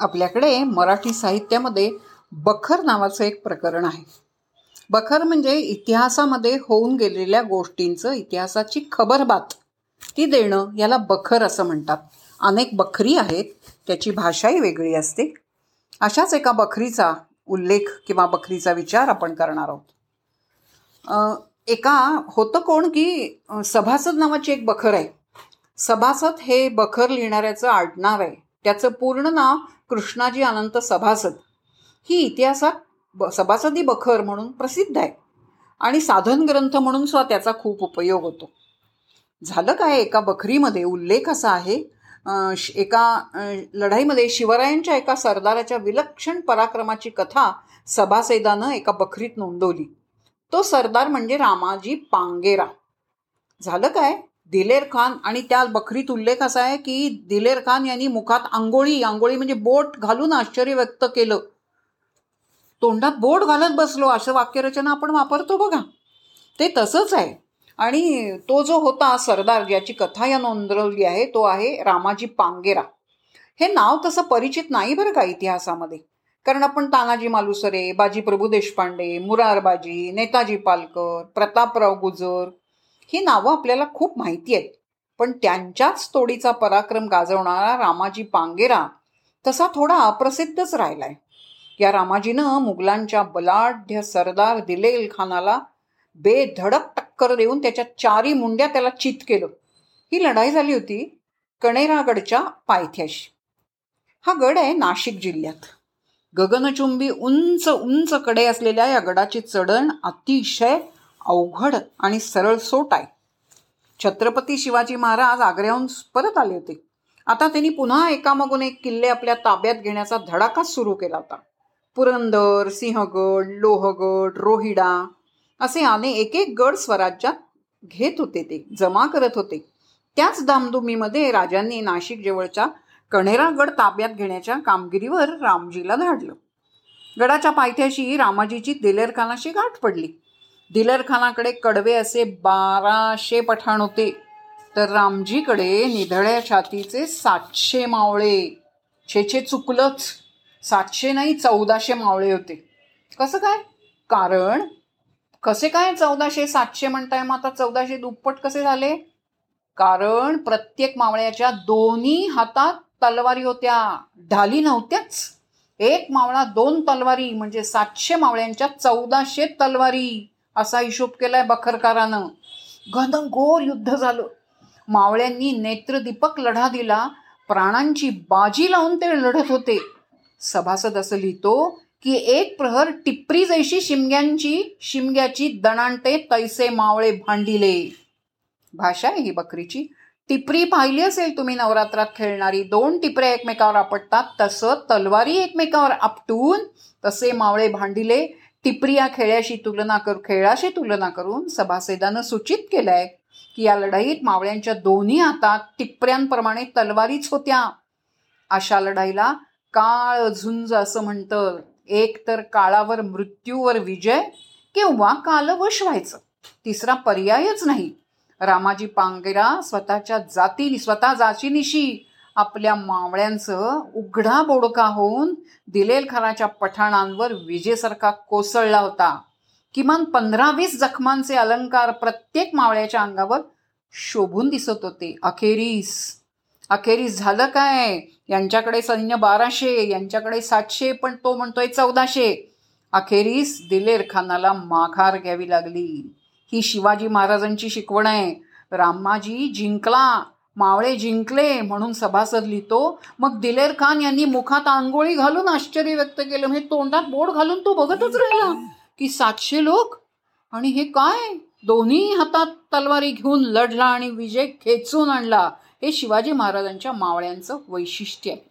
आपल्याकडे मराठी साहित्यामध्ये बखर नावाचं एक प्रकरण आहे. बखर म्हणजे इतिहासामध्ये होऊन गेलेल्या गोष्टींचं इतिहासाची खबरबात. ती देणं याला बखर असं म्हणतात. अनेक बखरी आहेत त्याची भाषाही वेगळी असते. अशाच एका बखरीचा उल्लेख किंवा बखरीचा विचार आपण करणार आहोत. एका होतं कोण की सभासद नावाची एक बखर आहे. सभासद हे बखर लिहिणाऱ्याचं आडनाव आहे. त्याचं पूर्ण नाव कृष्णाजी अनंत सभासद. ही इतिहासात ब सभासदी बखर म्हणून प्रसिद्ध आहे. आणि साधन ग्रंथ म्हणून सुद्धा त्याचा खूप उपयोग होतो. झालं काय? एका बखरीमध्ये उल्लेख असा आहे एका लढाईमध्ये शिवरायांच्या एका सरदाराच्या विलक्षण पराक्रमाची कथा सभासेदानं एका बखरीत नोंदवली. तो सरदार म्हणजे रामाजी पांगेरा. झालं काय? दिलेर खान आणि त्या बखरीत उल्लेख असा आहे की दिलेर खान यांनी मुखात आंघोळी आंघोळी म्हणजे बोट घालून आश्चर्य व्यक्त केलं. तोंडात बोट घालत बसलो असं वाक्यरचना आपण वापरतो बघा. ते तसंच आहे. आणि तो जो होता सरदार ज्याची कथा या नोंदवली आहे तो आहे रामाजी पांगेरा. हे नाव तसं परिचित नाही बरं का इतिहासामध्ये. कारण आपण तानाजी मालुसरे बाजी प्रभू देशपांडे मुरारबाजी नेताजी पालकर प्रतापराव गुजर ही नावं आपल्याला खूप माहिती आहेत. पण त्यांच्याच तोडीचा पराक्रम गाजवणारा रामाजी पांगेरा तसा थोडा अप्रसिद्धच राहिलाय. या रामाजीनं मुघलांच्या बलाढ्य सरदार दिलेल खानाला बेधडक टक्कर देऊन त्याच्या चारी मुंड्या त्याला चित केलं. ही लढाई झाली होती कणेरागडच्या पायथ्याशी. हा गड आहे नाशिक जिल्ह्यात. गगनचुंबी उंच उंच कडे असलेल्या या गडाची चढण अतिशय अवघड आणि सरळ सोट आहे. छत्रपती शिवाजी महाराज आग्र्याहून परत आले होते. आता त्यांनी पुन्हा एकामागून एक किल्ले आपल्या ताब्यात घेण्याचा धडाकाच सुरू केला होता. पुरंदर सिंहगड लोहगड रोहिडा असे अनेक एक एक गड स्वराज्यात घेत होते ते जमा करत होते. त्याच दामदुमीमध्ये राजांनी नाशिक जवळच्या कणेरागड ताब्यात घेण्याच्या कामगिरीवर रामजीला धाडलं. गडाच्या पायथ्याशी रामाजीची दिलेरखानाशी गाठ पडली. दिलरखानाकडे कडवे असे बाराशे पठाण होते. तर रामजीकडे निधड्या छातीचे सातशे मावळे. छेछे चुकलंच. सातशे नाही चौदाशे मावळे होते. कसं काय? कारण कसे काय चौदाशे सातशे म्हणताय मग आता चौदाशे दुप्पट कसे झाले? कारण प्रत्येक मावळ्याच्या दोन्ही हातात तलवारी होत्या. ढाली नव्हत्याच. एक मावळा दोन तलवारी म्हणजे सातशे मावळ्यांच्या चौदाशे तलवारी. असा हिशोब केलाय बखरकारानं. घनघोर युद्ध झालं. मावळ्यांनी नेत्रदीपक लढा दिला. प्राणांची बाजी लावून ते लढत होते. सभासद असं लिहितो की एक प्रहर टिपरी जैशी शिमग्यांची शिमग्याची दणांटे तैसे मावळे भांडिले. भाषा आहे ही बकरीची. टिपरी पाहिली असेल तुम्ही नवरात्रात खेळणारी. दोन टिपऱ्या एकमेकावर आपटतात. तसं तलवारी एकमेकावर आपटून तसे मावळे भांडिले. टिपरी या खेळ्याशी तुलना करू खेळाशी तुलना करून सभासेदानं सूचित केलंय की या लढाईत मावळ्यांच्या दोन्ही हातात टिपऱ्यांप्रमाणे तलवारीच होत्या. अशा लढाईला काळ झुंज असं म्हणतं. एक तर काळावर मृत्यूवर विजय किंवा कालवश व्हायचं. तिसरा पर्यायच नाही. रामाजी पांगेरा स्वतःच्या जाती स्वतः जातीनिशी आपल्या मावळ्यांचं उघडा बोडका होऊन दिलेलखानाच्या पठाणांवर विजेसारखा कोसळला होता. किमान पंधरा वीस जखमांचे अलंकार प्रत्येक मावळ्याच्या अंगावर शोभून दिसत होते. अखेरीस. अखेरीस झालं काय? यांच्याकडे सैन्य बाराशे यांच्याकडे सातशे पण तो म्हणतोय चौदाशे. अखेरीस दिलेर खानाला माघार घ्यावी लागली. ही शिवाजी महाराजांची शिकवण आहे. रामाजी जिंकला. मावळे जिंकले म्हणून सभासद लिहितो मग दिलेर खान यांनी मुखात आंघोळी घालून आश्चर्य व्यक्त केलं. म्हणजे तोंडात बोट घालून तो बघतच राहिला की सातशे लोक. आणि हे काय? दोन्ही हातात तलवारी घेऊन लढला आणि विजय खेचून आणला. हे शिवाजी महाराजांच्या मावळ्यांचं वैशिष्ट्य आहे.